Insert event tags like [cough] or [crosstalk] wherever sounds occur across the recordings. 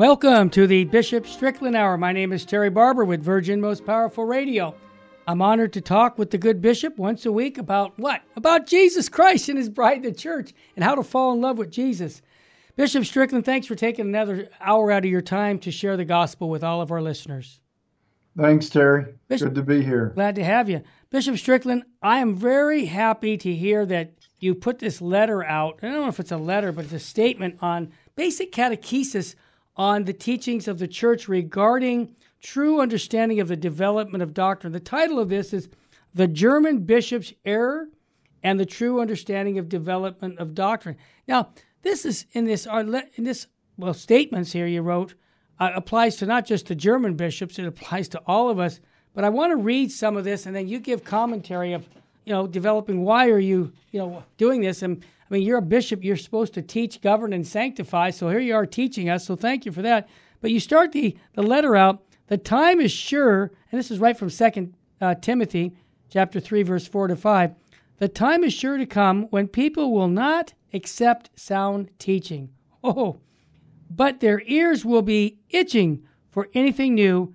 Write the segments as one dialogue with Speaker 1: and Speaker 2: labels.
Speaker 1: Welcome to the Bishop Strickland Hour. My name is Terry Barber with Virgin Most Powerful Radio. I'm honored to talk with the good bishop once a week about what? About Jesus Christ and his bride, the church, and how to fall in love with Jesus. Bishop Strickland, thanks for taking another hour out of your time to share the gospel with all of our listeners.
Speaker 2: Thanks, Terry. Bishop, Good to be here.
Speaker 1: Glad to have you. Bishop Strickland, I am very happy to hear that you put this letter out. I don't know if it's a letter, but it's a statement on basic catechesis on the teachings of the church regarding true understanding of the development of doctrine. The title of this is The German Bishop's Error and the True Understanding of Development of Doctrine. Now, this is in this uh, in this well statements here you wrote uh, applies to not just the German bishops, it applies to all of us. But I want to read some of this, and then you give commentary of you know developing why are you you know doing this and I mean, you're a bishop. You're supposed to teach, govern, and sanctify. So here you are teaching us. So thank you for that. But you start the, the letter out. The time is sure, and this is right from Second uh, Timothy chapter 3, verse 4 to 5. The time is sure to come when people will not accept sound teaching. Oh, but their ears will be itching for anything new,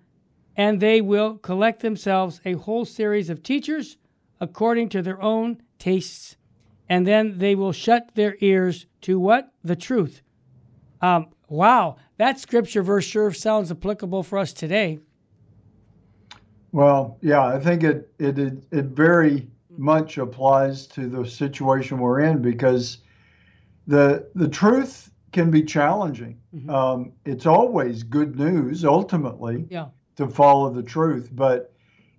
Speaker 1: and they will collect themselves a whole series of teachers according to their own tastes and then they will shut their ears to what? The truth. Um, wow, that scripture verse sure sounds applicable for us today.
Speaker 2: Well, yeah, I think it it it, it very much applies to the situation we're in because the the truth can be challenging. Mm-hmm. Um, it's always good news ultimately
Speaker 1: yeah.
Speaker 2: to follow the truth, but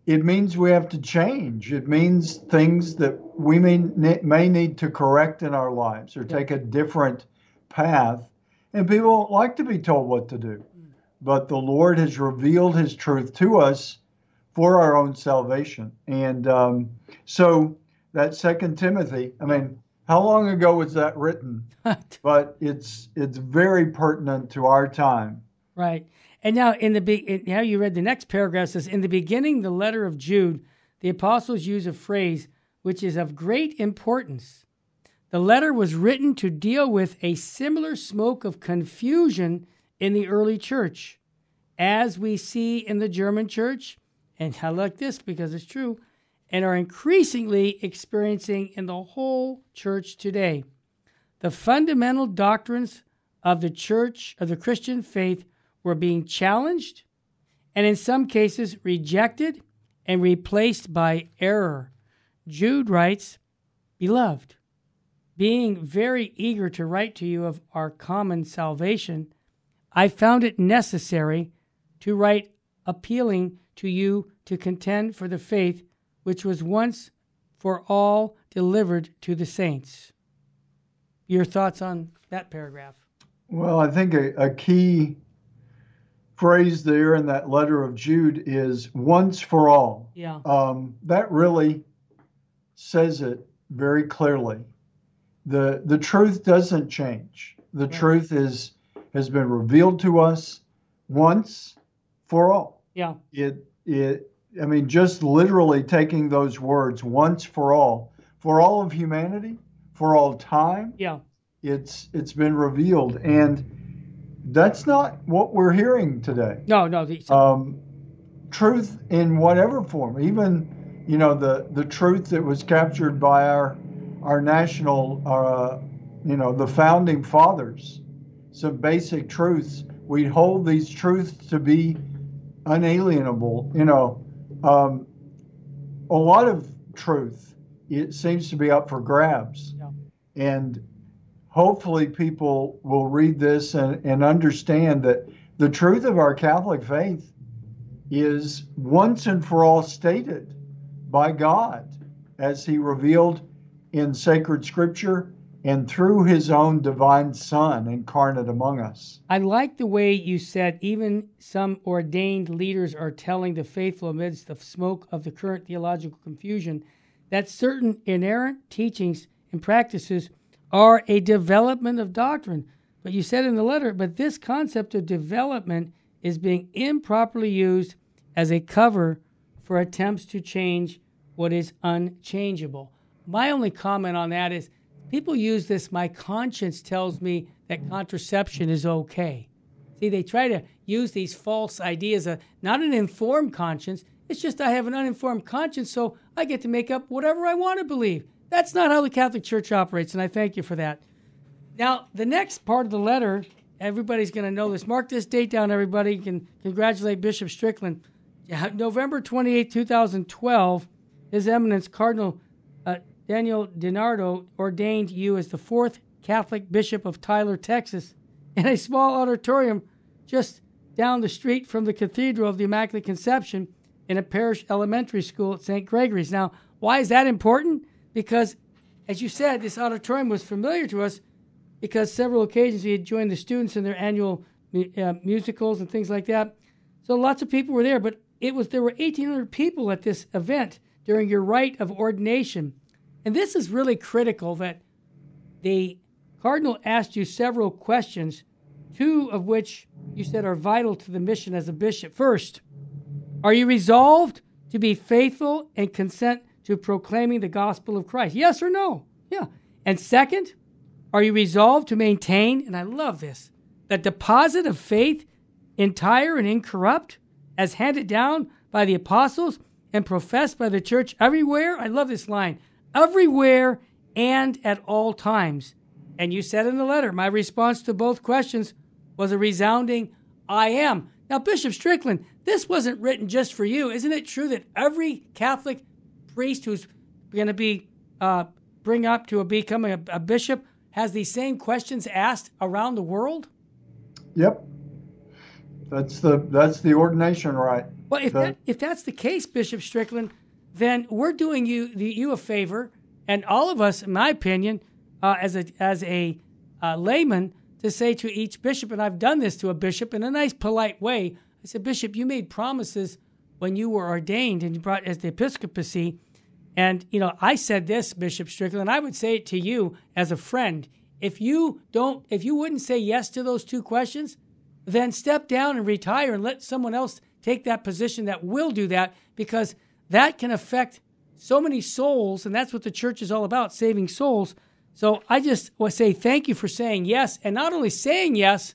Speaker 2: it means we have to change. It means things that we may, may need to correct in our lives or take a different path. And people don't like to be told what to do. But the Lord has revealed his truth to us for our own salvation. And um, so that Second Timothy, I mean, how long ago was that written? [laughs] but it's it's very pertinent to our time.
Speaker 1: Right. And now, in the be- now you read the next paragraph says, "In the beginning, the letter of Jude, the apostles use a phrase which is of great importance. The letter was written to deal with a similar smoke of confusion in the early church, as we see in the German church, and I like this because it's true, and are increasingly experiencing in the whole church today. The fundamental doctrines of the church, of the Christian faith, were being challenged and in some cases rejected and replaced by error. Jude writes, Beloved, being very eager to write to you of our common salvation, I found it necessary to write appealing to you to contend for the faith which was once for all delivered to the saints. Your thoughts on that paragraph?
Speaker 2: Well, I think a, a key phrase there in that letter of Jude is once for all.
Speaker 1: Yeah.
Speaker 2: Um, that really says it very clearly. The the truth doesn't change. The right. truth is has been revealed to us once for all.
Speaker 1: Yeah.
Speaker 2: It it I mean just literally taking those words once for all for all of humanity for all time.
Speaker 1: Yeah.
Speaker 2: It's it's been revealed and that's not what we're hearing today.
Speaker 1: No, no. The,
Speaker 2: um, truth in whatever form, even you know the the truth that was captured by our our national, uh, you know, the founding fathers, some basic truths. We hold these truths to be unalienable. You know, um, a lot of truth it seems to be up for grabs,
Speaker 1: yeah.
Speaker 2: and hopefully people will read this and, and understand that the truth of our Catholic faith is once and for all stated by God as he revealed in sacred scripture and through his own divine Son incarnate among us.
Speaker 1: I like the way you said even some ordained leaders are telling the faithful amidst the smoke of the current theological confusion that certain inerrant teachings and practices are a development of doctrine. But you said in the letter, but this concept of development is being improperly used as a cover for attempts to change what is unchangeable. My only comment on that is people use this, my conscience tells me that contraception is okay. See, they try to use these false ideas of not an informed conscience. It's just I have an uninformed conscience, so I get to make up whatever I want to believe. That's not how the Catholic Church operates, and I thank you for that. Now, the next part of the letter, everybody's going to know this. Mark this date down, everybody. You can congratulate Bishop Strickland. November 28, 2012, His Eminence Cardinal uh, Daniel DiNardo ordained you as the fourth Catholic Bishop of Tyler, Texas, in a small auditorium just down the street from the Cathedral of the Immaculate Conception in a parish elementary school at St. Gregory's. Now, why is that important? Because, as you said, this auditorium was familiar to us because several occasions we had joined the students in their annual uh, musicals and things like that. So lots of people were there, but it was there were 1,800 people at this event during your rite of ordination, and this is really critical that the cardinal asked you several questions, two of which you said are vital to the mission as a bishop. First, are you resolved to be faithful and consent to proclaiming the gospel of Christ? Yes or no? Yeah. And second, are you resolved to maintain, and I love this, the deposit of faith entire and incorrupt, as handed down by the apostles and professed by the church everywhere? I love this line everywhere and at all times. And you said in the letter, my response to both questions was a resounding I am. Now, Bishop Strickland, this wasn't written just for you. Isn't it true that every Catholic priest who's going to be uh, bring up to a, becoming a, a bishop has these same questions asked around the world?
Speaker 2: Yep. That's the that's the ordination right.
Speaker 1: Well, if that, if that's the case, Bishop Strickland, then we're doing you the, you a favor, and all of us, in my opinion, uh, as a as a uh, layman, to say to each bishop, and I've done this to a bishop in a nice, polite way. I said, Bishop, you made promises when you were ordained and you brought as the episcopacy and, you know, I said this, Bishop Strickland, I would say it to you as a friend. If you don't, if you wouldn't say yes to those two questions, then step down and retire and let someone else take that position that will do that because that can affect so many souls. And that's what the church is all about saving souls. So I just want to say thank you for saying yes and not only saying yes,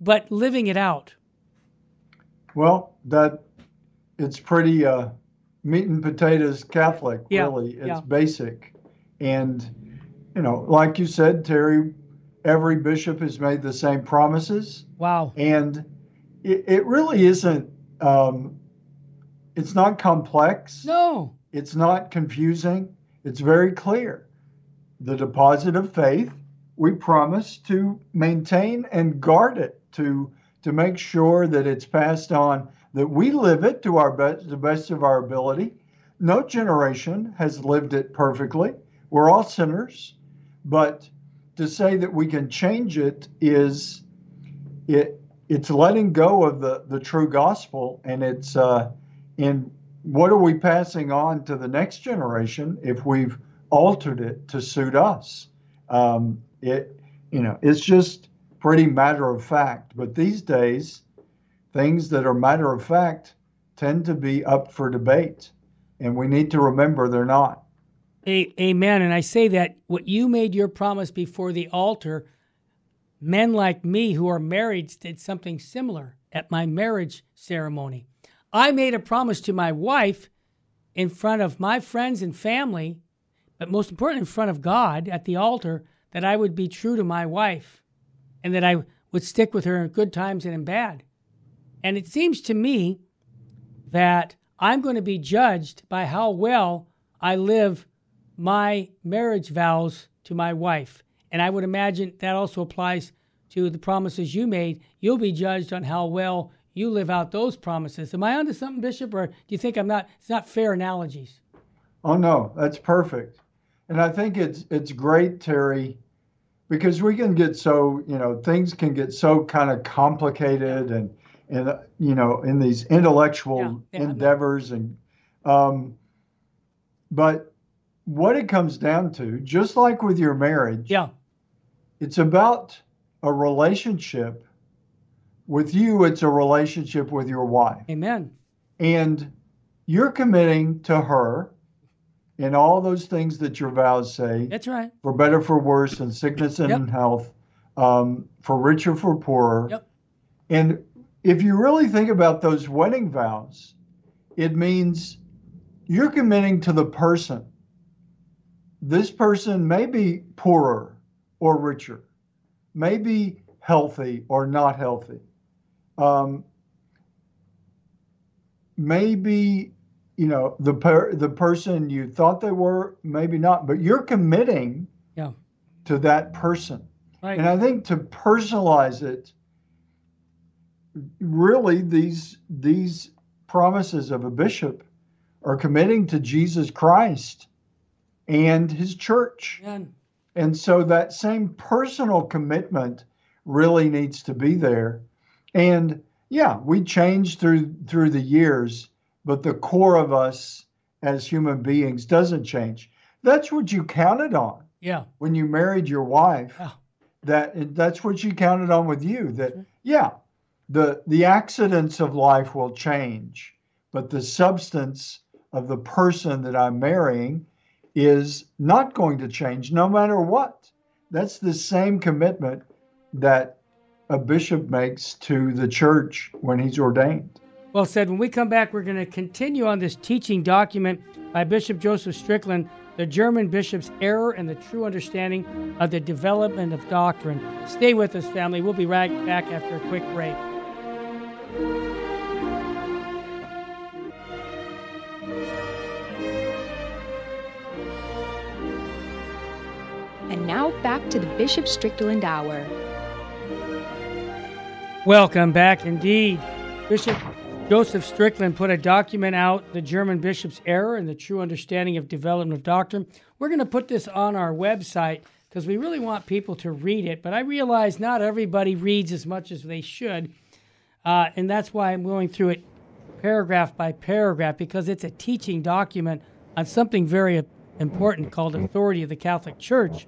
Speaker 1: but living it out.
Speaker 2: Well, that it's pretty uh, meat and potatoes Catholic, yeah, really. It's yeah. basic. And, you know, like you said, Terry, every bishop has made the same promises.
Speaker 1: Wow.
Speaker 2: And it, it really isn't, um, it's not complex.
Speaker 1: No.
Speaker 2: It's not confusing. It's very clear. The deposit of faith, we promise to maintain and guard it, to, to make sure that it's passed on that we live it to our best, the best of our ability. No generation has lived it perfectly. We're all sinners, but to say that we can change it is it it's letting go of the the true gospel, and it's uh, in what are we passing on to the next generation if we've altered it to suit us? Um, it you know it's just pretty matter of fact. But these days things that are matter of fact tend to be up for debate. And we need to remember they're not.
Speaker 1: Amen. And I say that what you made your promise before the altar, men like me who are married did something similar at my marriage ceremony. I made a promise to my wife in front of my friends and family, but most important, in front of God at the altar, that I would be true to my wife and that I would stick with her in good times and in bad. And it seems to me that I'm going to be judged by how well I live my marriage vows to my wife. And I would imagine that also applies to the promises you made. You'll be judged on how well you live out those promises. Am I onto something, Bishop, or do you think I'm not? It's not fair analogies.
Speaker 2: Oh no, that's perfect. And I think it's it's great, Terry, because we can get so you know things can get so kind of complicated and and you know in these intellectual yeah, yeah, endeavors and um, but what it comes down to just like with your marriage
Speaker 1: yeah.
Speaker 2: it's about a relationship with you it's a relationship with your wife.
Speaker 1: Amen.
Speaker 2: And you're committing to her in all those things that your vows say.
Speaker 1: That's right.
Speaker 2: For better for worse and sickness and yep. health um, for richer for poorer.
Speaker 1: Yep.
Speaker 2: And if you really think about those wedding vows, it means you're committing to the person. This person may be poorer or richer, may be healthy or not healthy, um, maybe you know the per- the person you thought they were, maybe not, but you're committing
Speaker 1: Yeah.
Speaker 2: to that person.
Speaker 1: Right.
Speaker 2: And I think to personalize it, really these these promises of a bishop are committing to Jesus Christ and his church.
Speaker 1: Amen.
Speaker 2: And so that same personal commitment really needs to be there. And yeah, we change through through the years, but the core of us as human beings doesn't change. That's what you counted on
Speaker 1: Yeah.
Speaker 2: when you married your wife.
Speaker 1: Yeah.
Speaker 2: That that's what you counted on with you. That yeah, the the accidents of life will change, but the substance of the person that I'm marrying is not going to change no matter what. That's the same commitment that a bishop makes to the church when he's ordained.
Speaker 1: Well said. When we come back, we're going to continue on this teaching document by Bishop Joseph Strickland, the German bishop's error and the true understanding of the development of doctrine. Stay with us, family. We'll be right back after a quick break.
Speaker 3: Back to the Bishop Strickland Hour.
Speaker 1: Welcome back indeed. Bishop Joseph Strickland put a document out, The German Bishop's Error and the True Understanding of Development of Doctrine. We're going to put this on our website because we really want people to read it, but I realize not everybody reads as much as they should. Uh, and that's why I'm going through it paragraph by paragraph because it's a teaching document on something very important called authority of the Catholic Church.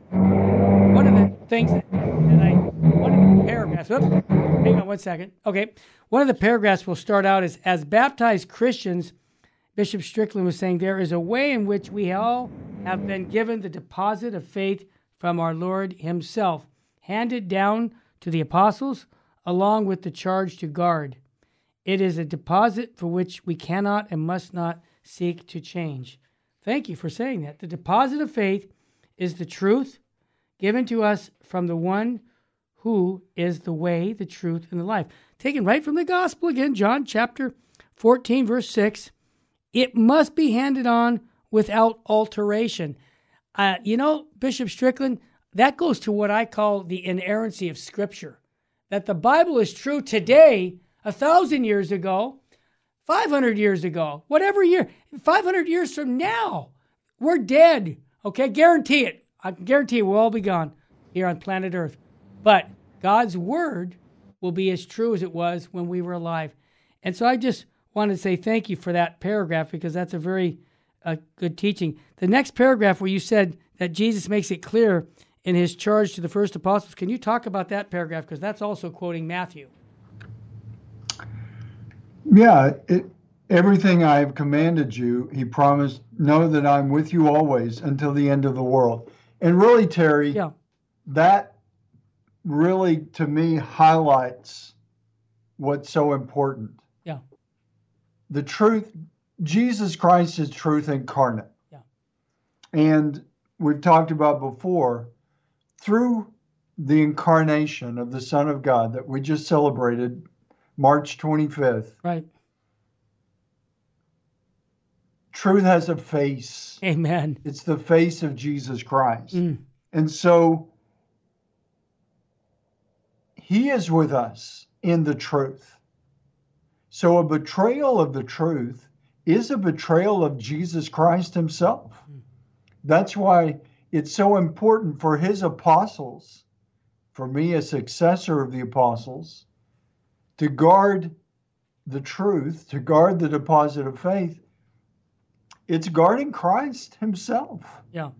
Speaker 1: Things that I, one of the paragraphs, oops, hang on one second. Okay. One of the paragraphs will start out as As baptized Christians, Bishop Strickland was saying, there is a way in which we all have been given the deposit of faith from our Lord Himself, handed down to the apostles, along with the charge to guard. It is a deposit for which we cannot and must not seek to change. Thank you for saying that. The deposit of faith is the truth given to us from the one who is the way, the truth, and the life. Taken right from the gospel again, John chapter 14, verse 6. It must be handed on without alteration. Uh, you know, Bishop Strickland, that goes to what I call the inerrancy of Scripture. That the Bible is true today, a thousand years ago, 500 years ago, whatever year, 500 years from now, we're dead. Okay, guarantee it. I guarantee you we'll all be gone here on planet Earth. But God's Word will be as true as it was when we were alive. And so I just want to say thank you for that paragraph because that's a very uh, good teaching. The next paragraph where you said that Jesus makes it clear in his charge to the first apostles, can you talk about that paragraph? Because that's also quoting Matthew.
Speaker 2: Yeah, it, everything I have commanded you, he promised, know that I'm with you always until the end of the world. And really, Terry,
Speaker 1: Yeah.
Speaker 2: that really to me highlights what's so important.
Speaker 1: Yeah.
Speaker 2: The truth, Jesus Christ is truth incarnate.
Speaker 1: Yeah.
Speaker 2: And we've talked about before, through the incarnation of the Son of God that we just celebrated March 25th,
Speaker 1: Right.
Speaker 2: Truth has a face.
Speaker 1: Amen.
Speaker 2: It's the face of Jesus Christ.
Speaker 1: Mm.
Speaker 2: And so he is with us in the truth. So a betrayal of the truth is a betrayal of Jesus Christ himself. That's why it's so important for his apostles, for me, a successor of the apostles, to guard the truth, to guard the deposit of faith. It's guarding Christ himself
Speaker 1: Yeah.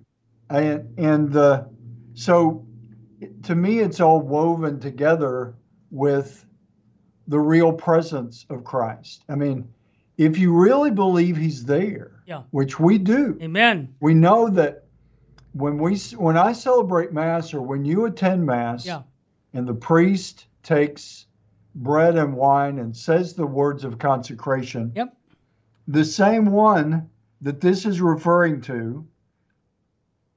Speaker 2: and and the so to me it's all woven together with the real presence of Christ. I mean, if you really believe he's there,
Speaker 1: Yeah.
Speaker 2: which we do.
Speaker 1: Amen.
Speaker 2: We know that when we when I celebrate mass or when you attend mass
Speaker 1: Yeah.
Speaker 2: and the priest takes bread and wine and says the words of consecration,
Speaker 1: Yep.
Speaker 2: the same one that this is referring to,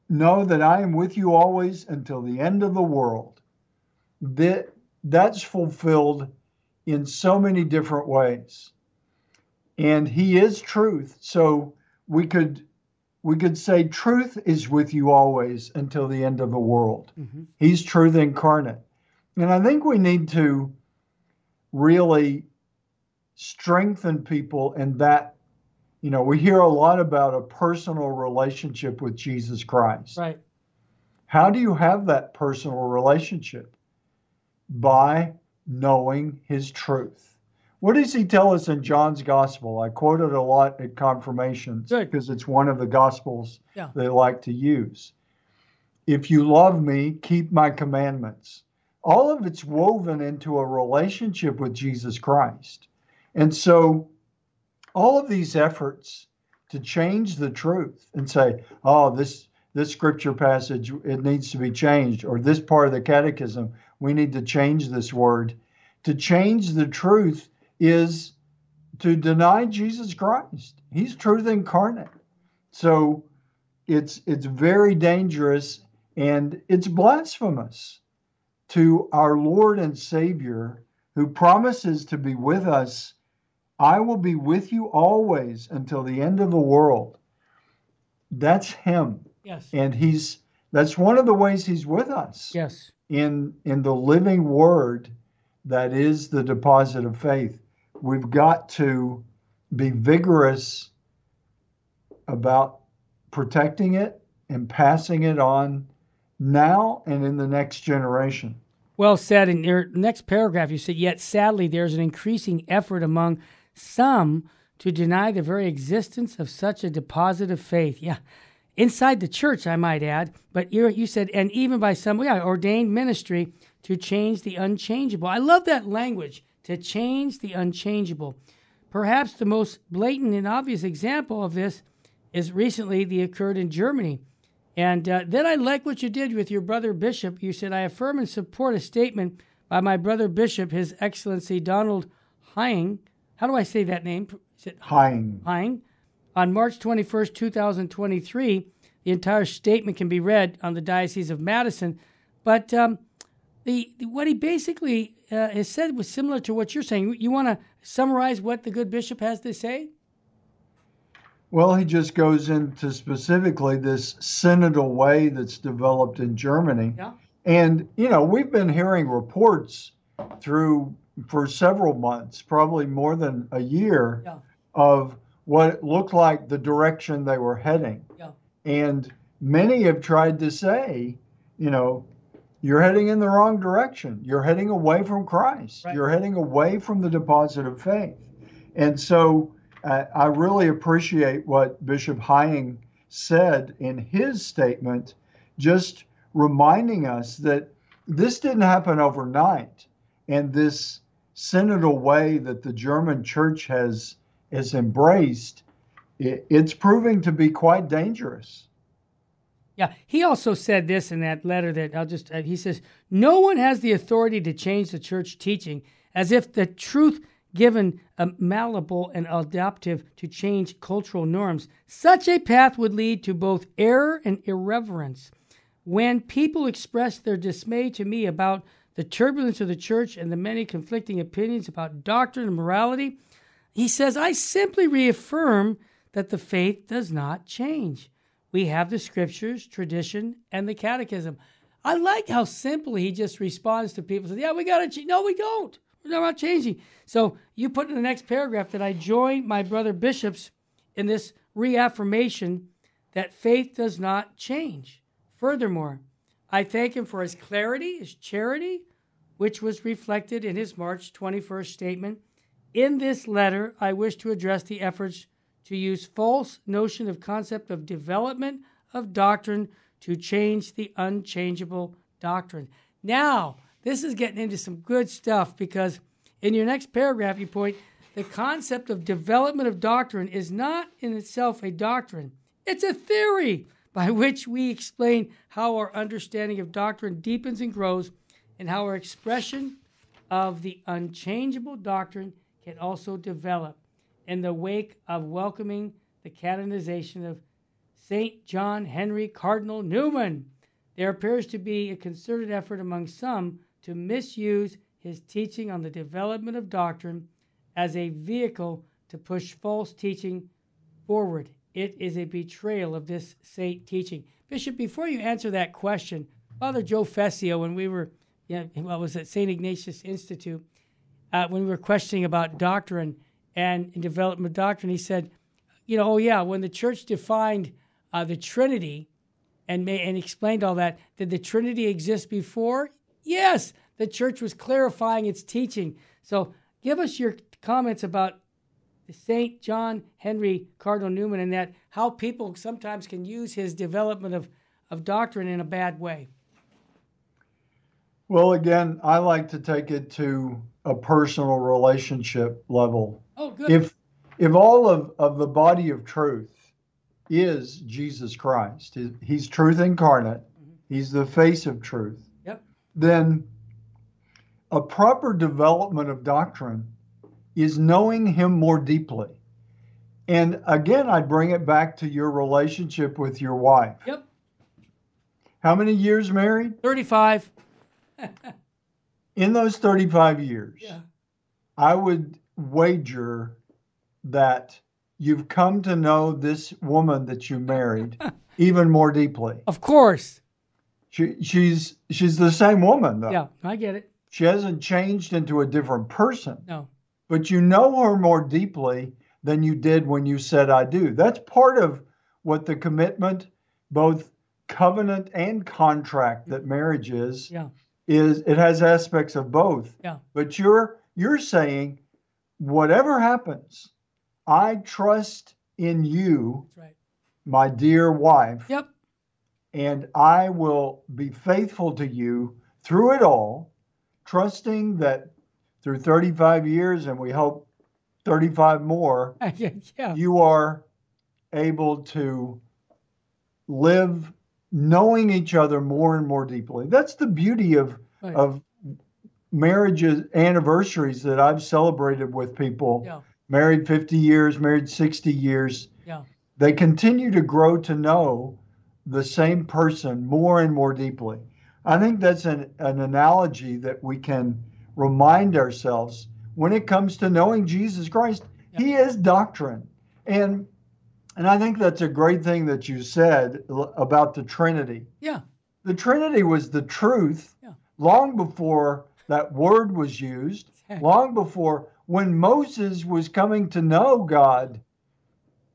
Speaker 2: know that I am with you always until the end of the world. That, that's fulfilled in so many different ways. And he is truth. So we could we could say truth is with you always until the end of the world.
Speaker 1: Mm-hmm.
Speaker 2: He's truth incarnate. And I think we need to really strengthen people in that. You know, we hear a lot about a personal relationship with Jesus Christ.
Speaker 1: Right.
Speaker 2: How do you have that personal relationship? By knowing his truth. What does he tell us in John's gospel? I quote it a lot at confirmations because it's one of the gospels
Speaker 1: Yeah.
Speaker 2: they like to use. If you love me, keep my commandments. All of it's woven into a relationship with Jesus Christ. And so all of these efforts to change the truth and say, oh, this this scripture passage it needs to be changed, or this part of the catechism, we need to change this word. To change the truth is to deny Jesus Christ. He's truth incarnate. So it's it's very dangerous and it's blasphemous to our Lord and Savior who promises to be with us. I will be with you always until the end of the world. That's him.
Speaker 1: Yes.
Speaker 2: And he's that's one of the ways he's with us
Speaker 1: Yes.
Speaker 2: in in the living word that is the deposit of faith. We've got to be vigorous about protecting it and passing it on now and in the next generation.
Speaker 1: Well said. In your next paragraph, you said, yet sadly, there's an increasing effort among some to deny the very existence of such a deposit of faith. Yeah. Inside the church, I might add, but you you said, and even by some yeah, ordained ministry to change the unchangeable. I love that language, to change the unchangeable. Perhaps the most blatant and obvious example of this is recently the occurred in Germany. And uh, then I like what you did with your brother Bishop. You said, I affirm and support a statement by my brother Bishop, His Excellency Donald Hying. How do I say that name? Is it
Speaker 2: Hying.
Speaker 1: Hying? On March 21st, 2023, the entire statement can be read on the Diocese of Madison. But um, the, the- what he basically uh, has said was similar to what you're saying. You want to summarize what the good bishop has to say?
Speaker 2: Well, he just goes into specifically this synodal way that's developed in Germany.
Speaker 1: Yeah.
Speaker 2: And, you know, we've been hearing reports through for several months, probably more than a year,
Speaker 1: Yeah.
Speaker 2: of what it looked like the direction they were heading.
Speaker 1: Yeah.
Speaker 2: And many have tried to say, you know, you're heading in the wrong direction. You're heading away from Christ.
Speaker 1: Right.
Speaker 2: You're heading away from the deposit of faith. And so uh, I really appreciate what Bishop Hying said in his statement, just reminding us that this didn't happen overnight. And this synodal way that the German church has, has embraced, it, it's proving to be quite dangerous.
Speaker 1: Yeah, he also said this in that letter that I'll just, uh, he says, No one has the authority to change the church teaching as if the truth given a malleable and adaptive to change cultural norms. Such a path would lead to both error and irreverence. When people expressed their dismay to me about the turbulence of the church and the many conflicting opinions about doctrine and morality, he says, I simply reaffirm that the faith does not change. We have the scriptures, tradition, and the catechism. I like how simply he just responds to people. Says, "Yeah, we got to change." No, we don't. We're not changing. So you put in the next paragraph that I join my brother bishops in this reaffirmation that faith does not change. Furthermore, I thank him for his clarity, his charity, which was reflected in his March 21st statement. In this letter, I wish to address the efforts to use false notion of concept of development of doctrine to change the unchangeable doctrine. Now, this is getting into some good stuff because in your next paragraph you point the concept of development of doctrine is not in itself a doctrine. It's a theory by which we explain how our understanding of doctrine deepens and grows and how our expression of the unchangeable doctrine can also develop in the wake of welcoming the canonization of St. John Henry Cardinal Newman. There appears to be a concerted effort among some to misuse his teaching on the development of doctrine as a vehicle to push false teaching forward. It is a betrayal of this saint teaching. Bishop, before you answer that question, Father Joe Fessio, when we were, you know, well, was at St. Ignatius Institute, uh, when we were questioning about doctrine and development doctrine, he said, you know, oh yeah, when the church defined uh, the Trinity and may, and explained all that, did the Trinity exist before? Yes, the church was clarifying its teaching. So, give us your comments about St. John Henry Cardinal Newman and that how people sometimes can use his development of, of doctrine in a bad way.
Speaker 2: Well, again, I like to take it to a personal relationship level.
Speaker 1: Oh, good.
Speaker 2: If if all of, of the body of truth is Jesus Christ, he's truth incarnate, mm-hmm. he's the face of truth,
Speaker 1: yep.
Speaker 2: then a proper development of doctrine is knowing him more deeply. And again, I bring it back to your relationship with your wife.
Speaker 1: Yep.
Speaker 2: How many years married?
Speaker 1: 35. [laughs]
Speaker 2: In those 35 years,
Speaker 1: yeah.
Speaker 2: I would wager that you've come to know this woman that you married [laughs] even more deeply.
Speaker 1: Of course.
Speaker 2: She, she's she's the same woman though.
Speaker 1: Yeah, I get it.
Speaker 2: She hasn't changed into a different person.
Speaker 1: No.
Speaker 2: But you know her more deeply than you did when you said I do. That's part of what the commitment, both covenant and contract that marriage is.
Speaker 1: Yeah.
Speaker 2: Is it has aspects of both.
Speaker 1: Yeah.
Speaker 2: But you're you're saying whatever happens, I trust in you,
Speaker 1: right.
Speaker 2: my dear wife.
Speaker 1: Yep.
Speaker 2: And I will be faithful to you through it all, trusting that through 35 years, and we hope 35 more, [laughs]
Speaker 1: yeah.
Speaker 2: you are able to live knowing each other more and more deeply. That's the beauty of right. of marriages anniversaries that I've celebrated with people.
Speaker 1: Yeah
Speaker 2: married 50 years, married 60 years.
Speaker 1: Yeah.
Speaker 2: They continue to grow to know the same person more and more deeply. I think that's an, an analogy that we can remind ourselves when it comes to knowing Jesus Christ. Yeah. He is doctrine. And and I think that's a great thing that you said about the Trinity.
Speaker 1: Yeah.
Speaker 2: The Trinity was the truth
Speaker 1: yeah.
Speaker 2: long before that word was used, long before when Moses was coming to know God,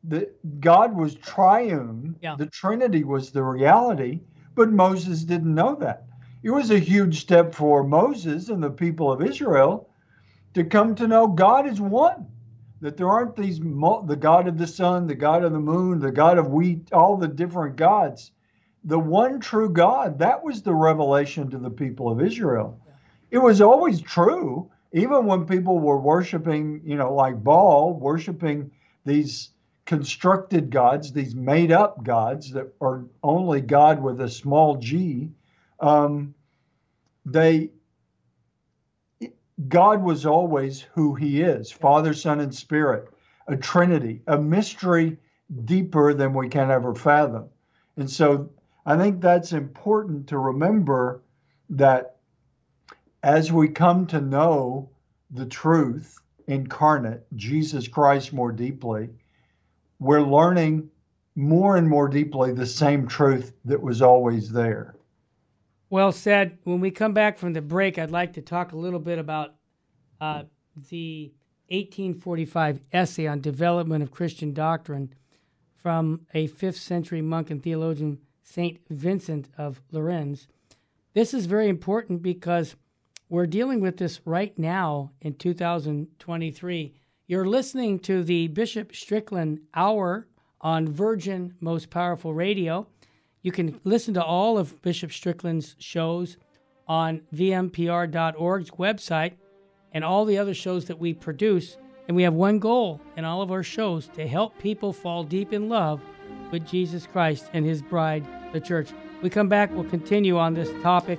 Speaker 2: that God was triune.
Speaker 1: Yeah.
Speaker 2: The Trinity was the reality, but Moses didn't know that. It was a huge step for Moses and the people of Israel to come to know God is one. That there aren't these the God of the sun, the God of the moon, the God of wheat, all the different gods. The one true God, that was the revelation to the people of Israel. It was always true even when people were worshiping, you know, like Baal, worshiping these constructed gods, these made up gods that are only God with a small g, um, they God was always who he is Father, Son, and Spirit, a Trinity, a mystery deeper than we can ever fathom. And so I think that's important to remember that as we come to know the truth incarnate, Jesus Christ, more deeply, we're learning more and more deeply the same truth that was always there.
Speaker 1: Well said. When we come back from the break, I'd like to talk a little bit about uh, the 1845 essay on development of Christian doctrine from a fifth century monk and theologian, Saint Vincent of Lerins. This is very important because we're dealing with this right now in 2023. You're listening to the Bishop Strickland Hour on Virgin Most Powerful Radio. You can listen to all of Bishop Strickland's shows on vmpr.org's website and all the other shows that we produce. And we have one goal in all of our shows to help people fall deep in love with Jesus Christ and his bride, the church. We come back, we'll continue on this topic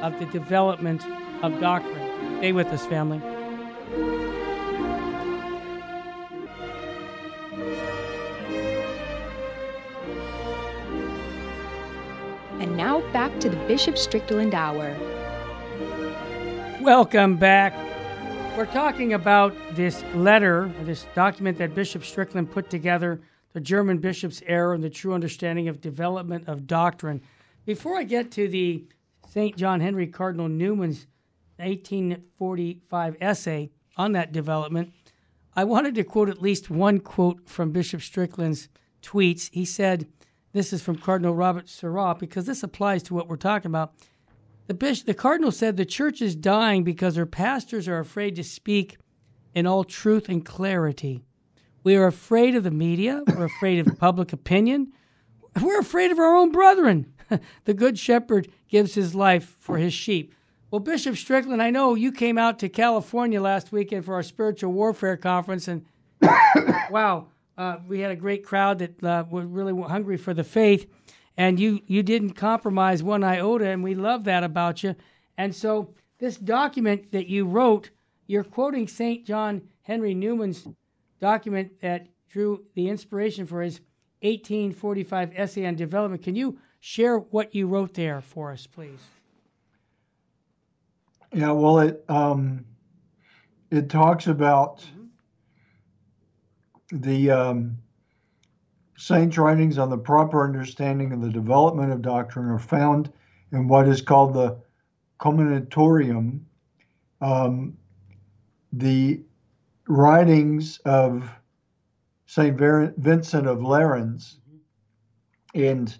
Speaker 1: of the development of doctrine. Stay with us, family.
Speaker 3: Back to the Bishop Strickland Hour.
Speaker 1: Welcome back. We're talking about this letter, this document that Bishop Strickland put together, the German bishop's error and the true understanding of development of doctrine. Before I get to the St. John Henry Cardinal Newman's 1845 essay on that development, I wanted to quote at least one quote from Bishop Strickland's tweets. He said, This is from Cardinal Robert Sarah, because this applies to what we're talking about. The, bishop, the cardinal said the church is dying because her pastors are afraid to speak in all truth and clarity. We are afraid of the media. We're afraid of public opinion. We're afraid of our own brethren. [laughs] the good shepherd gives his life for his sheep. Well, Bishop Strickland, I know you came out to California last weekend for our spiritual warfare conference, and [coughs] wow, uh, we had a great crowd that uh, was really hungry for the faith and you you didn't compromise one iota, and we love that about you. And so this document that you wrote, you're quoting St. John Henry Newman's document that drew the inspiration for his 1845 essay on development. Can you share what you wrote there for us, please?
Speaker 2: Yeah, well, it um, it talks about mm-hmm. The um, Saints' writings on the proper understanding of the development of doctrine are found in what is called the Commonitorium, um, the writings of St. Vincent of Lerins, and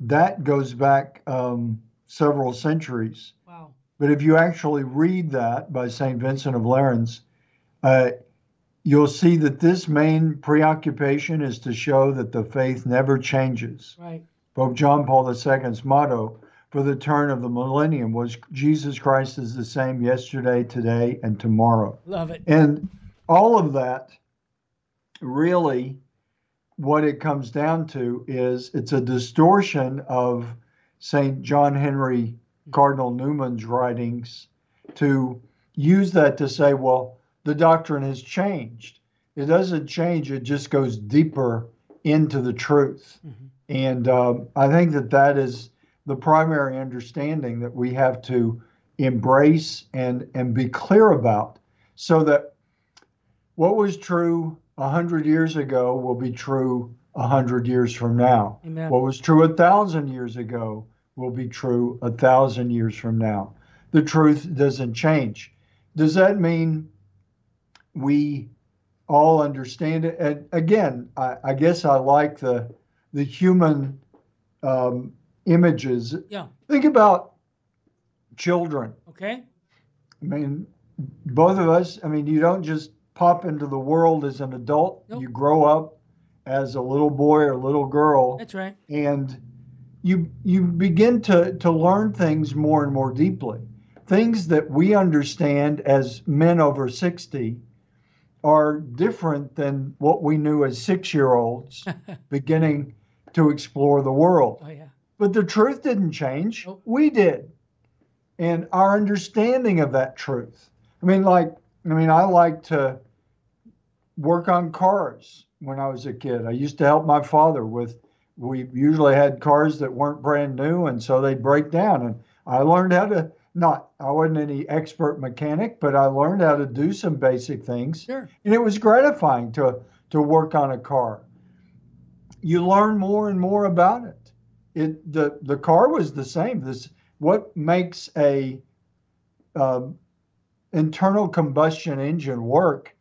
Speaker 2: that goes back um, several centuries.
Speaker 1: Wow.
Speaker 2: But if you actually read that by St. Vincent of Lerins, uh, you'll see that this main preoccupation is to show that the faith never changes.
Speaker 1: Right.
Speaker 2: Pope John Paul II's motto for the turn of the millennium was Jesus Christ is the same yesterday, today, and tomorrow.
Speaker 1: Love it.
Speaker 2: And all of that really what it comes down to is it's a distortion of St. John Henry Cardinal Newman's writings to use that to say, well, the doctrine has changed. It doesn't change, it just goes deeper into the truth. Mm-hmm. And um, I think that that is the primary understanding that we have to embrace and, and be clear about so that what was true 100 years ago will be true 100 years from now.
Speaker 1: Amen.
Speaker 2: What was true a thousand years ago will be true a thousand years from now. The truth doesn't change. Does that mean we all understand it. And again, I, I guess I like the the human um, images.
Speaker 1: Yeah.
Speaker 2: Think about children.
Speaker 1: Okay.
Speaker 2: I mean, both of us. I mean, you don't just pop into the world as an adult.
Speaker 1: Nope.
Speaker 2: You grow up as a little boy or little girl.
Speaker 1: That's right.
Speaker 2: And you you begin to to learn things more and more deeply. Things that we understand as men over 60 are different than what we knew as six year olds [laughs] beginning to explore the world.
Speaker 1: Oh, yeah.
Speaker 2: But the truth didn't change.
Speaker 1: Nope.
Speaker 2: We did. And our understanding of that truth. I mean, like, I mean, I like to work on cars when I was a kid. I used to help my father with, we usually had cars that weren't brand new, and so they'd break down. And I learned how to not I wasn't any expert mechanic, but I learned how to do some basic things.
Speaker 1: Sure.
Speaker 2: And it was gratifying to to work on a car. You learn more and more about it. It the the car was the same. This what makes a um, internal combustion engine work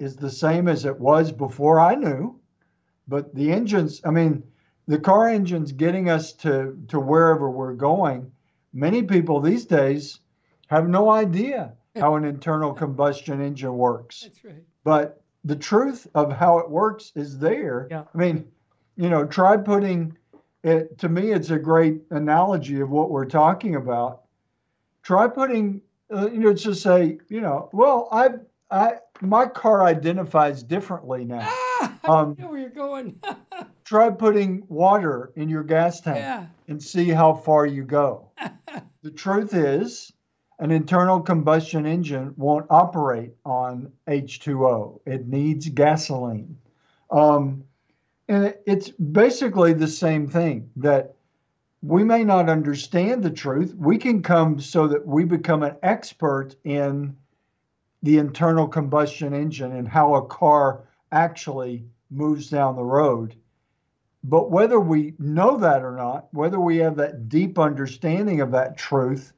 Speaker 2: is the same as it was before I knew. But the engines, I mean, the car engine's getting us to to wherever we're going many people these days have no idea how an internal combustion engine works.
Speaker 1: That's right.
Speaker 2: But the truth of how it works is there.
Speaker 1: Yeah.
Speaker 2: I mean, you know, try putting it to me it's a great analogy of what we're talking about. Try putting uh, you know just say, you know, well, I I my car identifies differently now. [laughs]
Speaker 1: Ah, um, know where you're going. [laughs]
Speaker 2: try putting water in your gas tank
Speaker 1: yeah.
Speaker 2: and see how far you go. [laughs] the truth is, an internal combustion engine won't operate on H2O. It needs gasoline. Um, and it's basically the same thing that we may not understand the truth. We can come so that we become an expert in the internal combustion engine and how a car actually moves down the road. But whether we know that or not, whether we have that deep understanding of that truth,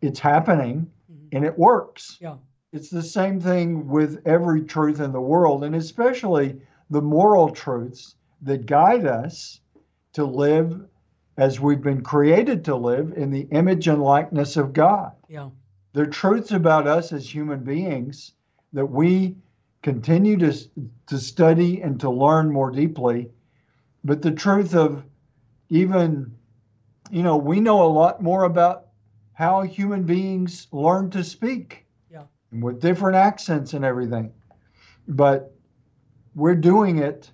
Speaker 2: it's happening mm-hmm. and it works.
Speaker 1: Yeah.
Speaker 2: It's the same thing with every truth in the world, and especially the moral truths that guide us to live as we've been created to live in the image and likeness of God.
Speaker 1: Yeah.
Speaker 2: They're truths about us as human beings that we continue to, to study and to learn more deeply. But the truth of even, you know, we know a lot more about how human beings learn to speak.
Speaker 1: Yeah.
Speaker 2: With different accents and everything. But we're doing it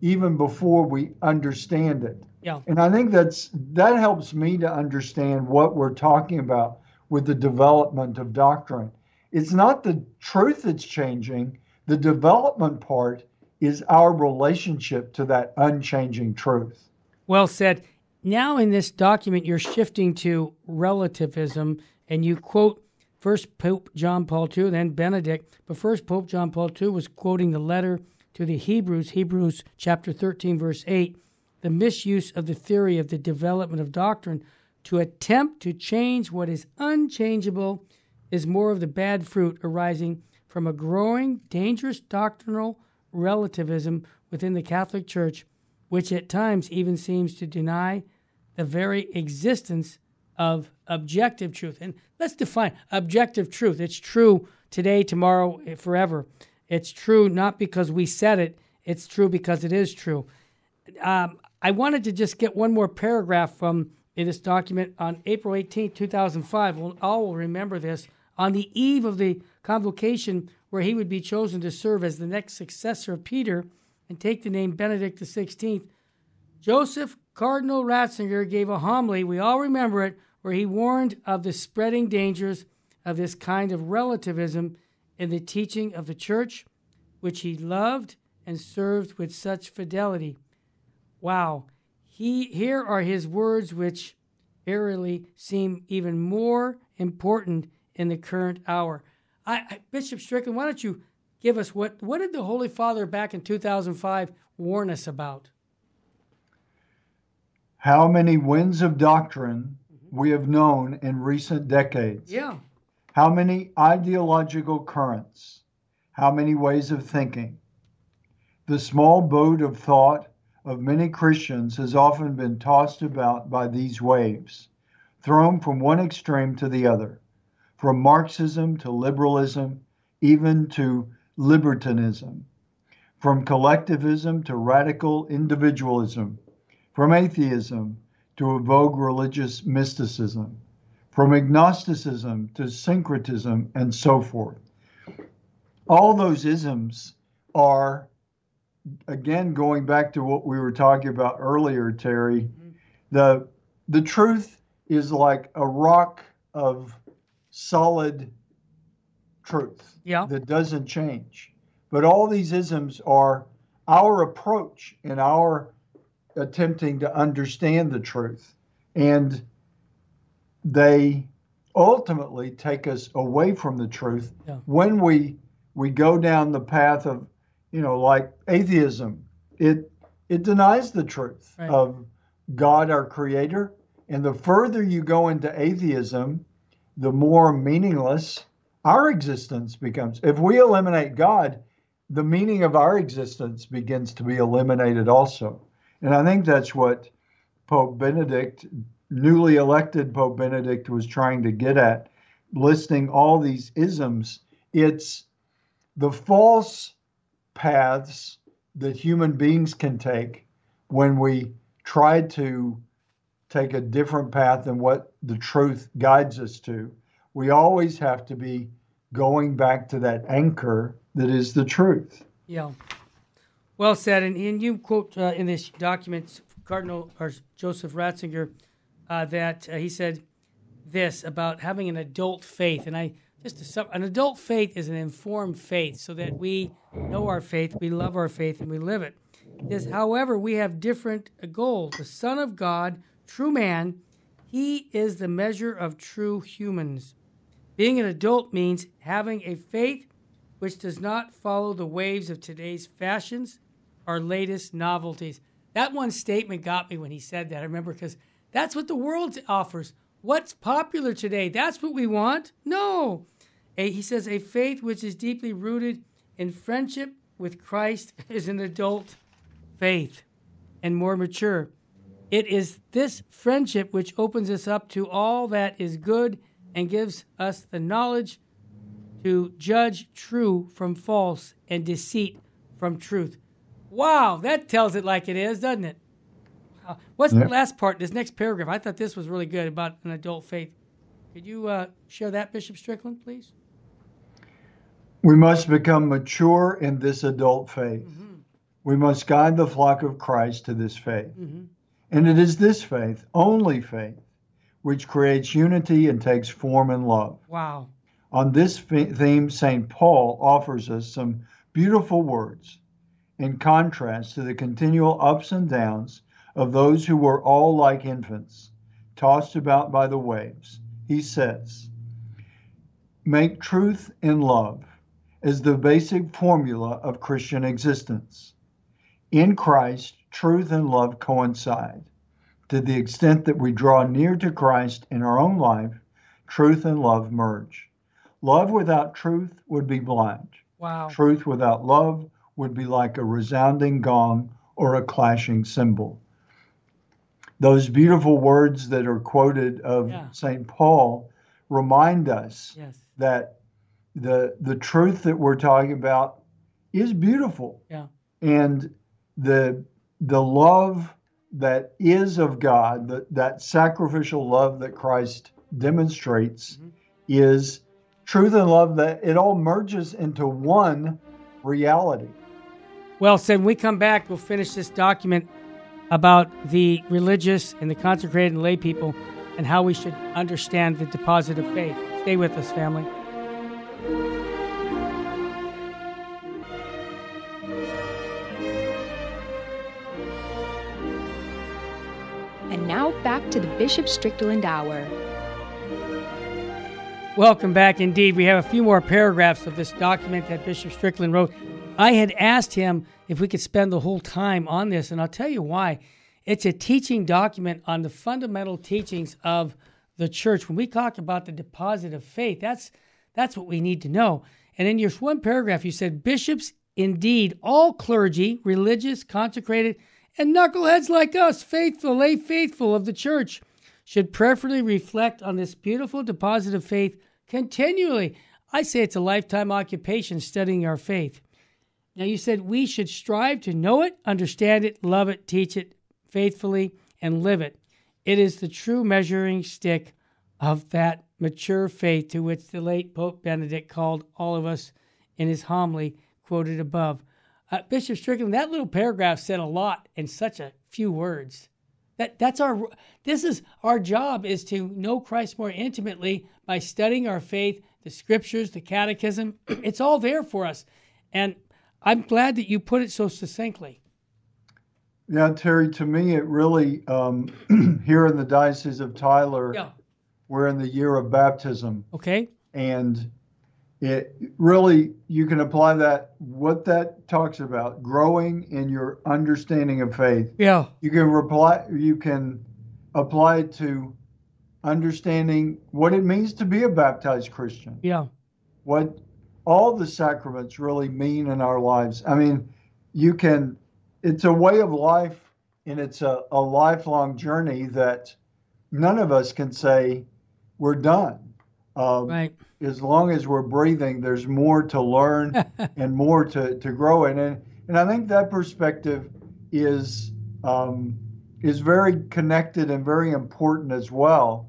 Speaker 2: even before we understand it.
Speaker 1: Yeah.
Speaker 2: And I think that's that helps me to understand what we're talking about with the development of doctrine. It's not the truth that's changing, the development part is our relationship to that unchanging truth.
Speaker 1: Well said. Now, in this document, you're shifting to relativism, and you quote first Pope John Paul II, then Benedict. But first, Pope John Paul II was quoting the letter to the Hebrews, Hebrews chapter 13, verse 8, the misuse of the theory of the development of doctrine to attempt to change what is unchangeable is more of the bad fruit arising from a growing, dangerous doctrinal relativism within the Catholic Church, which at times even seems to deny the very existence of objective truth. And let's define objective truth. It's true today, tomorrow, forever. It's true not because we said it, it's true because it is true. Um, I wanted to just get one more paragraph from this document on April 18, 2005. We'll, all will remember this. On the eve of the convocation where he would be chosen to serve as the next successor of Peter and take the name Benedict XVI, Joseph Cardinal Ratzinger gave a homily, we all remember it, where he warned of the spreading dangers of this kind of relativism in the teaching of the church, which he loved and served with such fidelity. Wow. He, here are his words, which eerily seem even more important in the current hour. I, I, Bishop Strickland, why don't you give us what, what did the Holy Father back in 2005 warn us about?
Speaker 2: How many winds of doctrine mm-hmm. we have known in recent decades.
Speaker 1: Yeah.
Speaker 2: How many ideological currents? How many ways of thinking? The small boat of thought of many Christians has often been tossed about by these waves, thrown from one extreme to the other, from Marxism to liberalism, even to libertinism, from collectivism to radical individualism, from atheism to a vogue religious mysticism from agnosticism to syncretism and so forth. All those isms are, again, going back to what we were talking about earlier, Terry. Mm-hmm. The the truth is like a rock of solid truth
Speaker 1: yeah.
Speaker 2: that doesn't change. But all these isms are our approach in our attempting to understand the truth. And they ultimately take us away from the truth
Speaker 1: yeah.
Speaker 2: when we we go down the path of you know like atheism it it denies the truth
Speaker 1: right.
Speaker 2: of god our creator and the further you go into atheism the more meaningless our existence becomes if we eliminate god the meaning of our existence begins to be eliminated also and i think that's what pope benedict newly elected Pope Benedict was trying to get at, listing all these isms. It's the false paths that human beings can take when we try to take a different path than what the truth guides us to. We always have to be going back to that anchor that is the truth.
Speaker 1: Yeah. Well said. And, and you quote uh, in this document Cardinal or Joseph Ratzinger uh, that uh, he said this about having an adult faith, and I just sum, an adult faith is an informed faith, so that we know our faith, we love our faith, and we live it. Is however we have different goals. The Son of God, true man, he is the measure of true humans. Being an adult means having a faith which does not follow the waves of today's fashions or latest novelties. That one statement got me when he said that. I remember because that's what the world offers. What's popular today? That's what we want? No. A, he says, a faith which is deeply rooted in friendship with Christ [laughs] is an adult faith and more mature. It is this friendship which opens us up to all that is good and gives us the knowledge to judge true from false and deceit from truth. Wow, that tells it like it is, doesn't it? What's the last part, this next paragraph? I thought this was really good about an adult faith. Could you uh, share that, Bishop Strickland, please?
Speaker 2: We must become mature in this adult faith. Mm-hmm. We must guide the flock of Christ to this faith. Mm-hmm. And it is this faith, only faith, which creates unity and takes form in love.
Speaker 1: Wow.
Speaker 2: On this theme, St. Paul offers us some beautiful words in contrast to the continual ups and downs of those who were all like infants, tossed about by the waves. He says, Make truth in love as the basic formula of Christian existence. In Christ, truth and love coincide. To the extent that we draw near to Christ in our own life, truth and love merge. Love without truth would be blind.
Speaker 1: Wow.
Speaker 2: Truth without love would be like a resounding gong or a clashing cymbal. Those beautiful words that are quoted of yeah. St. Paul remind us
Speaker 1: yes.
Speaker 2: that the the truth that we're talking about is beautiful.
Speaker 1: Yeah.
Speaker 2: And the the love that is of God, that, that sacrificial love that Christ demonstrates mm-hmm. is truth and love that it all merges into one reality.
Speaker 1: Well, so when we come back, we'll finish this document about the religious and the consecrated and lay people and how we should understand the deposit of faith. Stay with us, family.
Speaker 3: To the Bishop Strickland Hour.
Speaker 1: Welcome back. Indeed, we have a few more paragraphs of this document that Bishop Strickland wrote. I had asked him if we could spend the whole time on this, and I'll tell you why. It's a teaching document on the fundamental teachings of the church. When we talk about the deposit of faith, that's that's what we need to know. And in your one paragraph, you said bishops, indeed, all clergy, religious, consecrated, and knuckleheads like us, faithful, lay faithful of the church should prayerfully reflect on this beautiful deposit of faith continually. I say it's a lifetime occupation studying our faith. Now, you said we should strive to know it, understand it, love it, teach it faithfully, and live it. It is the true measuring stick of that mature faith to which the late Pope Benedict called all of us in his homily quoted above. Uh, Bishop Strickland, that little paragraph said a lot in such a few words. That that's our this is our job is to know Christ more intimately by studying our faith, the scriptures, the catechism. [clears throat] It's all there for us. And I'm glad that you put it so succinctly.
Speaker 2: Yeah, Terry, to me, it really, um, [clears throat] here in the Diocese of Tyler,
Speaker 1: yeah.
Speaker 2: we're in the year of baptism.
Speaker 1: Okay.
Speaker 2: And it really you can apply that what that talks about growing in your understanding of faith.
Speaker 1: Yeah.
Speaker 2: You can reply you can apply it to understanding what it means to be a baptized christian.
Speaker 1: Yeah.
Speaker 2: What all the sacraments really mean in our lives. I mean you can it's a way of life and it's a, a lifelong journey that none of us can say we're done.
Speaker 1: Um, right
Speaker 2: as long as we're breathing, there's more to learn [laughs] and more to, to grow in. And, and I think that perspective is, um, is very connected and very important as well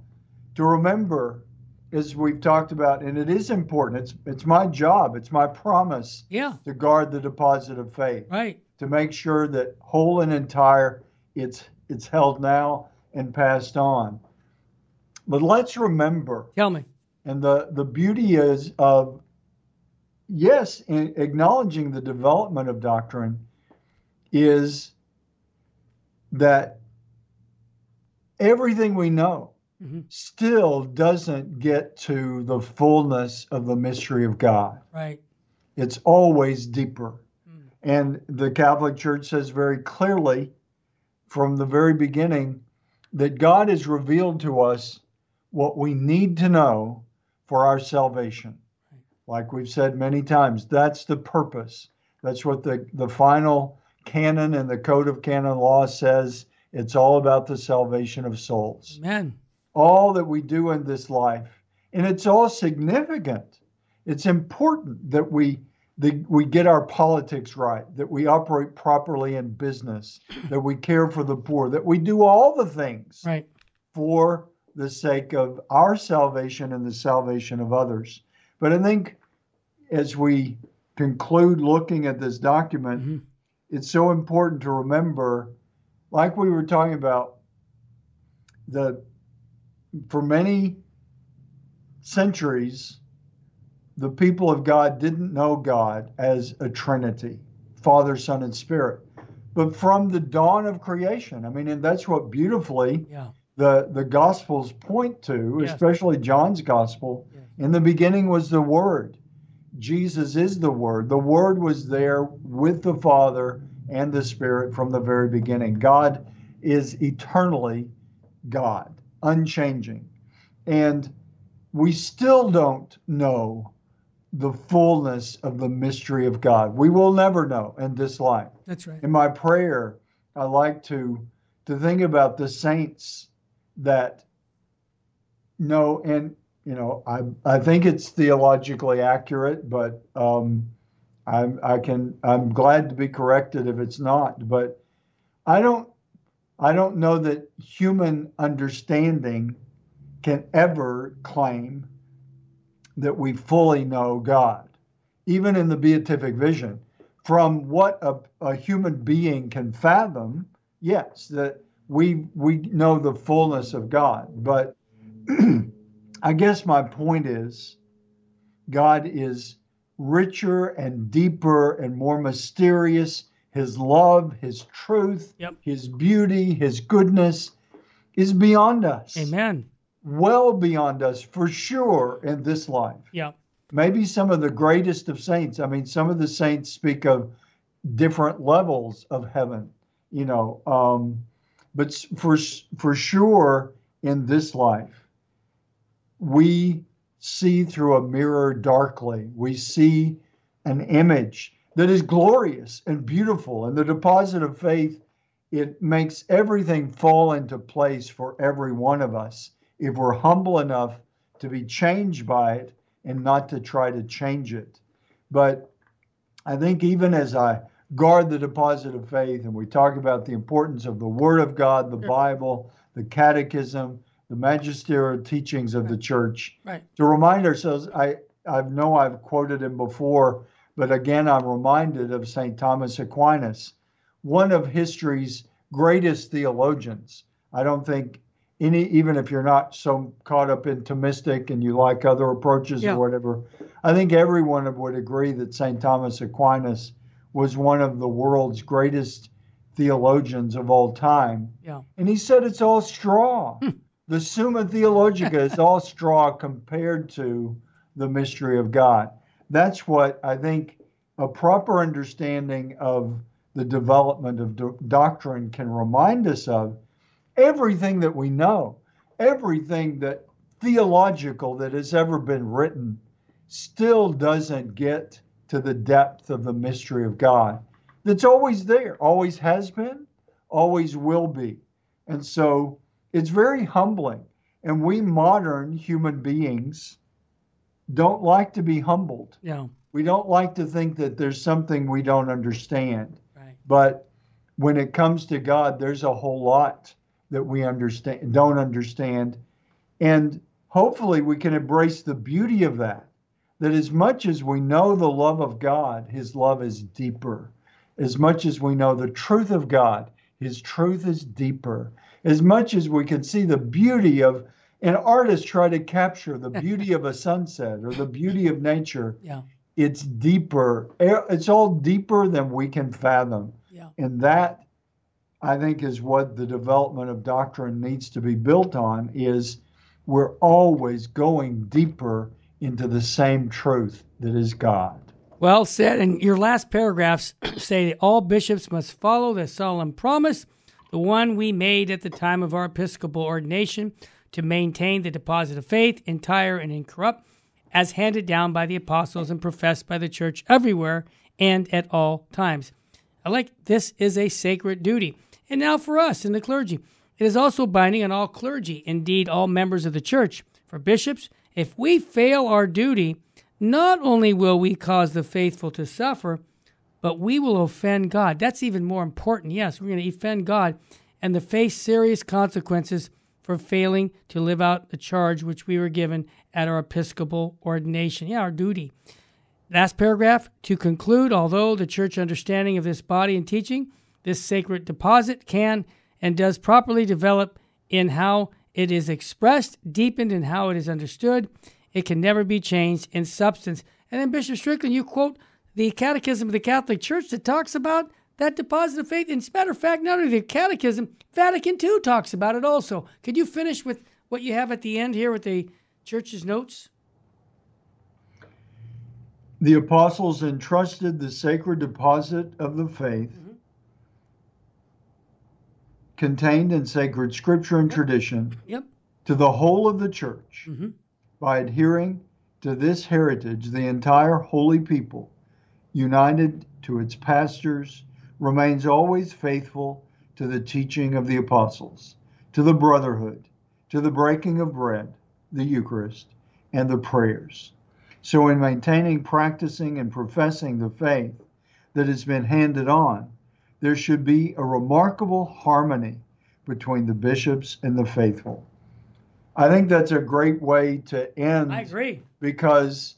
Speaker 2: to remember, as we've talked about, and it is important. It's, it's my job, it's my promise
Speaker 1: yeah.
Speaker 2: to guard the deposit of faith.
Speaker 1: Right.
Speaker 2: To make sure that whole and entire it's, it's held now and passed on. But let's remember,
Speaker 1: Tell me.
Speaker 2: And the, the beauty is of, yes, in acknowledging the development of doctrine is that everything we know
Speaker 1: Mhm.
Speaker 2: still doesn't get to the fullness of the mystery of God.
Speaker 1: Right.
Speaker 2: It's always deeper.
Speaker 1: Mm.
Speaker 2: And the Catholic Church says very clearly from the very beginning that God has revealed to us what we need to know for our salvation. Like we've said many times, that's the purpose. That's what the, the final canon and the Code of Canon Law says. It's all about the salvation of souls
Speaker 1: Amen.
Speaker 2: all that we do in this life and it's all significant it's important that we the, we get our politics right that we operate properly in business that we care for the poor that we do all the things
Speaker 1: Right.
Speaker 2: for the sake of our salvation and the salvation of others but i think as we conclude looking at this document
Speaker 1: Mhm.
Speaker 2: it's so important to remember like we were talking about the for many centuries, the people of God didn't know God as a Trinity Father, Son, and Spirit. But from the dawn of creation, I mean, and that's what beautifully
Speaker 1: Yeah.
Speaker 2: The, the Gospels point to,
Speaker 1: Yes.
Speaker 2: especially John's Gospel.
Speaker 1: Yes.
Speaker 2: In the beginning was the Word. Jesus is the Word. The Word was there with the Father and the Spirit from the very beginning. God is eternally God, unchanging. And we still don't know the fullness of the mystery of God. We will never know in this life.
Speaker 1: That's right.
Speaker 2: In my prayer, I like to to think about the saints that no, and you know I I think it's theologically accurate, but um, I'm I can I'm glad to be corrected if it's not. But I don't I don't know that human understanding can ever claim that we fully know God, even in the beatific vision. From what a, a human being can fathom, yes, that we we know the fullness of God. But [clears throat] I guess my point is, God is richer and deeper and more mysterious. His love, His truth,
Speaker 1: Yep.
Speaker 2: His beauty, His goodness is beyond us
Speaker 1: Amen.
Speaker 2: well beyond us for sure in this life.
Speaker 1: Yeah.
Speaker 2: Maybe some of the greatest of saints. I mean, some of the saints speak of different levels of heaven, you know. Um, but for for sure in this life, we see through a mirror darkly. We see an image that is glorious and beautiful, and the deposit of faith. It makes everything fall into place for every one of us if we're humble enough to be changed by it and not to try to change it. But I think even as I guard the deposit of faith and we talk about the importance of the Word of God, the
Speaker 1: mm-hmm.
Speaker 2: Bible, the Catechism, the magisterial teachings of the church,
Speaker 1: Right.
Speaker 2: to remind ourselves, I, I know I've quoted him before, but again, I'm reminded of St. Thomas Aquinas, one of history's greatest theologians. I don't think any, even if you're not so caught up in Thomistic and you like other approaches
Speaker 1: Yeah.
Speaker 2: or whatever, I think everyone would agree that St. Thomas Aquinas was one of the world's greatest theologians of all time.
Speaker 1: Yeah.
Speaker 2: And he said it's all straw. Hmm. the Summa Theologica is all [laughs] straw compared to the mystery of God. That's what I think a proper understanding of the development of do- doctrine can remind us of. Everything that we know, everything that theological that has ever been written, still doesn't get to the depth of the mystery of God. That's always there, always has been, always will be. And so it's very humbling. And we modern human beings don't like to be humbled.
Speaker 1: Yeah.
Speaker 2: We don't like to think that there's something we don't understand.
Speaker 1: Right.
Speaker 2: But when it comes to God, there's a whole lot that we understand don't understand. And hopefully we can embrace the beauty of that. That as much as we know the love of God, his love is deeper. As much as we know the truth of God, his truth is deeper. As much as we can see the beauty of and artists try to capture the beauty of a [laughs] sunset or the beauty of nature,
Speaker 1: Yeah.
Speaker 2: it's deeper. It's all deeper than we can fathom.
Speaker 1: Yeah.
Speaker 2: And that, I think, is what the development of doctrine needs to be built on. Is we're always going deeper into the same truth that is God.
Speaker 1: Well said. And your last paragraphs [clears throat] say that all bishops must follow the solemn promise, the one we made at the time of our episcopal ordination, to maintain the deposit of faith entire and incorrupt, as handed down by the apostles and professed by the church everywhere and at all times. I like this is a sacred duty. And now for us in the clergy, it is also binding on all clergy, indeed all members of the church. For bishops, if we fail our duty, not only will we cause the faithful to suffer, but we will offend God. That's even more important. Yes, we're going to offend God and to face serious consequences for failing to live out the charge which we were given at our episcopal ordination. Yeah, our duty. Last paragraph to conclude, although the church understanding of this body and teaching, this sacred deposit can and does properly develop in how it is expressed, deepened in how it is understood, it can never be changed in substance. And then, Bishop Strickland, you quote the Catechism of the Catholic Church that talks about that deposit of faith. And as a matter of fact, not only the Catechism, Vatican II talks about it also. Could you finish with what you have at the end here with the Church's notes?
Speaker 2: The apostles entrusted the sacred deposit of the faith. Contained in sacred scripture and
Speaker 1: yep.
Speaker 2: tradition
Speaker 1: yep.
Speaker 2: to the whole of the church.
Speaker 1: Mm-hmm.
Speaker 2: By adhering to this heritage, the entire holy people, united to its pastors, remains always faithful to the teaching of the apostles, to the brotherhood, to the breaking of bread, the Eucharist, and the prayers. So, in maintaining, practicing, and professing the faith that has been handed on, there should be a remarkable harmony between the bishops and the faithful. I think that's a great way to end.
Speaker 1: I agree.
Speaker 2: Because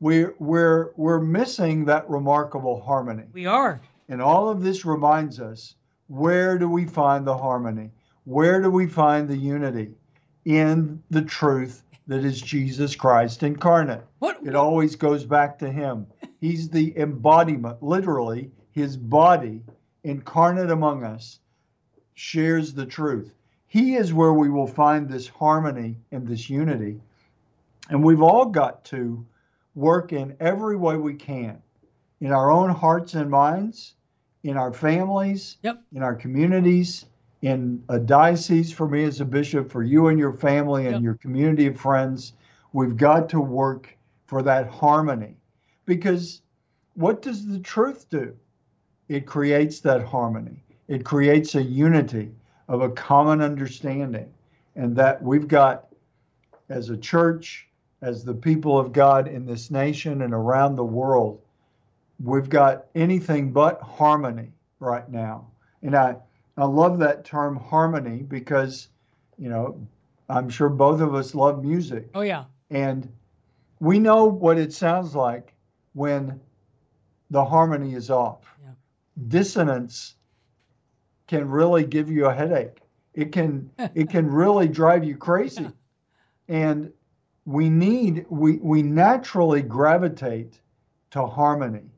Speaker 2: we're, we're, we're missing that remarkable harmony.
Speaker 1: We are.
Speaker 2: And all of this reminds us where do we find the harmony? Where do we find the unity? In the truth that is Jesus Christ incarnate.
Speaker 1: What?
Speaker 2: It always goes back to Him. He's the embodiment, literally, His body incarnate among us shares the truth. He is where we will find this harmony and this unity. And we've all got to work in every way we can in our own hearts and minds, in our families,
Speaker 1: yep.
Speaker 2: in our communities, in a diocese for me as a bishop, for you and your family and
Speaker 1: yep.
Speaker 2: your community of friends. We've got to work for that harmony. Because what does the truth do? It creates that harmony, it creates a unity of a common understanding. And that we've got, as a church, as the people of God in this nation and around the world, we've got anything but harmony right now. And I, I love that term harmony because, you know, I'm sure both of us love music.
Speaker 1: Oh, yeah.
Speaker 2: And we know what it sounds like when the harmony is off. Dissonance can really give you a headache. It can it can really drive you crazy. [laughs] And we need we we naturally gravitate to harmony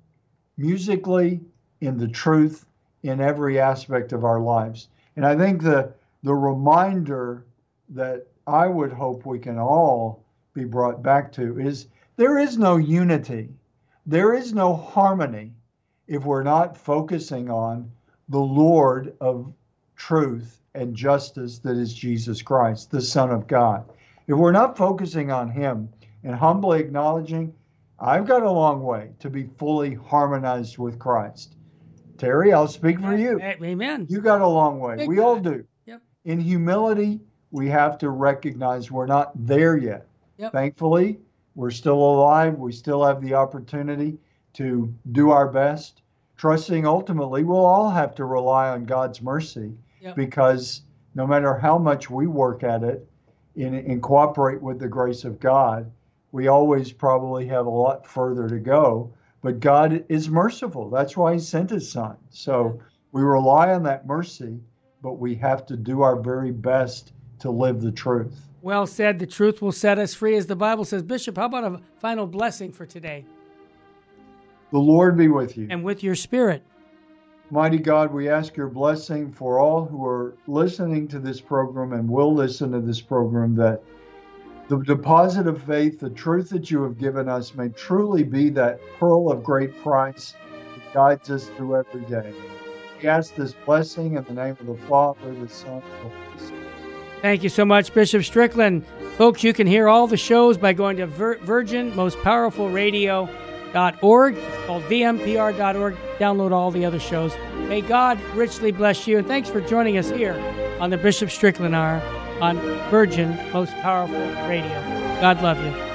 Speaker 2: musically in the truth in every aspect of our lives. And I think the the reminder that I would hope we can all be brought back to is there is no unity. There is no harmony if we're not focusing on the Lord of truth and justice that is Jesus Christ, the Son of God. If we're not focusing on Him and humbly acknowledging, I've got a long way to be fully harmonized with Christ. Terry, I'll speak for you.
Speaker 1: Amen.
Speaker 2: You got a long way.
Speaker 1: Big
Speaker 2: we all do.
Speaker 1: Yep.
Speaker 2: In humility, we have to recognize we're not there yet.
Speaker 1: Yep.
Speaker 2: Thankfully, we're still alive. We still have the opportunity to do our best, trusting ultimately we'll all have to rely on God's mercy
Speaker 1: Yep.
Speaker 2: because no matter how much we work at it and, and cooperate with the grace of God, we always probably have a lot further to go. But God is merciful. That's why He sent His Son. So we rely on that mercy, but we have to do our very best to live the truth.
Speaker 1: Well said. The truth will set us free, as the Bible says. Bishop, how about a final blessing for today?
Speaker 2: The Lord be with you.
Speaker 1: And with your spirit.
Speaker 2: Mighty God, we ask your blessing for all who are listening to this program and will listen to this program that the deposit of faith, the truth that you have given us, may truly be that pearl of great price that guides us through every day. We ask this blessing in the name of the Father, the Son, and the Holy Spirit.
Speaker 1: Thank you so much, Bishop Strickland. Folks, you can hear all the shows by going to Vir- Virgin Most Powerful Radio vmpr.org. It's called vmpr.org. Download all the other shows. May God richly bless you. And thanks for joining us here on the Bishop Strickland Hour on Virgin Most Powerful Radio. God love you.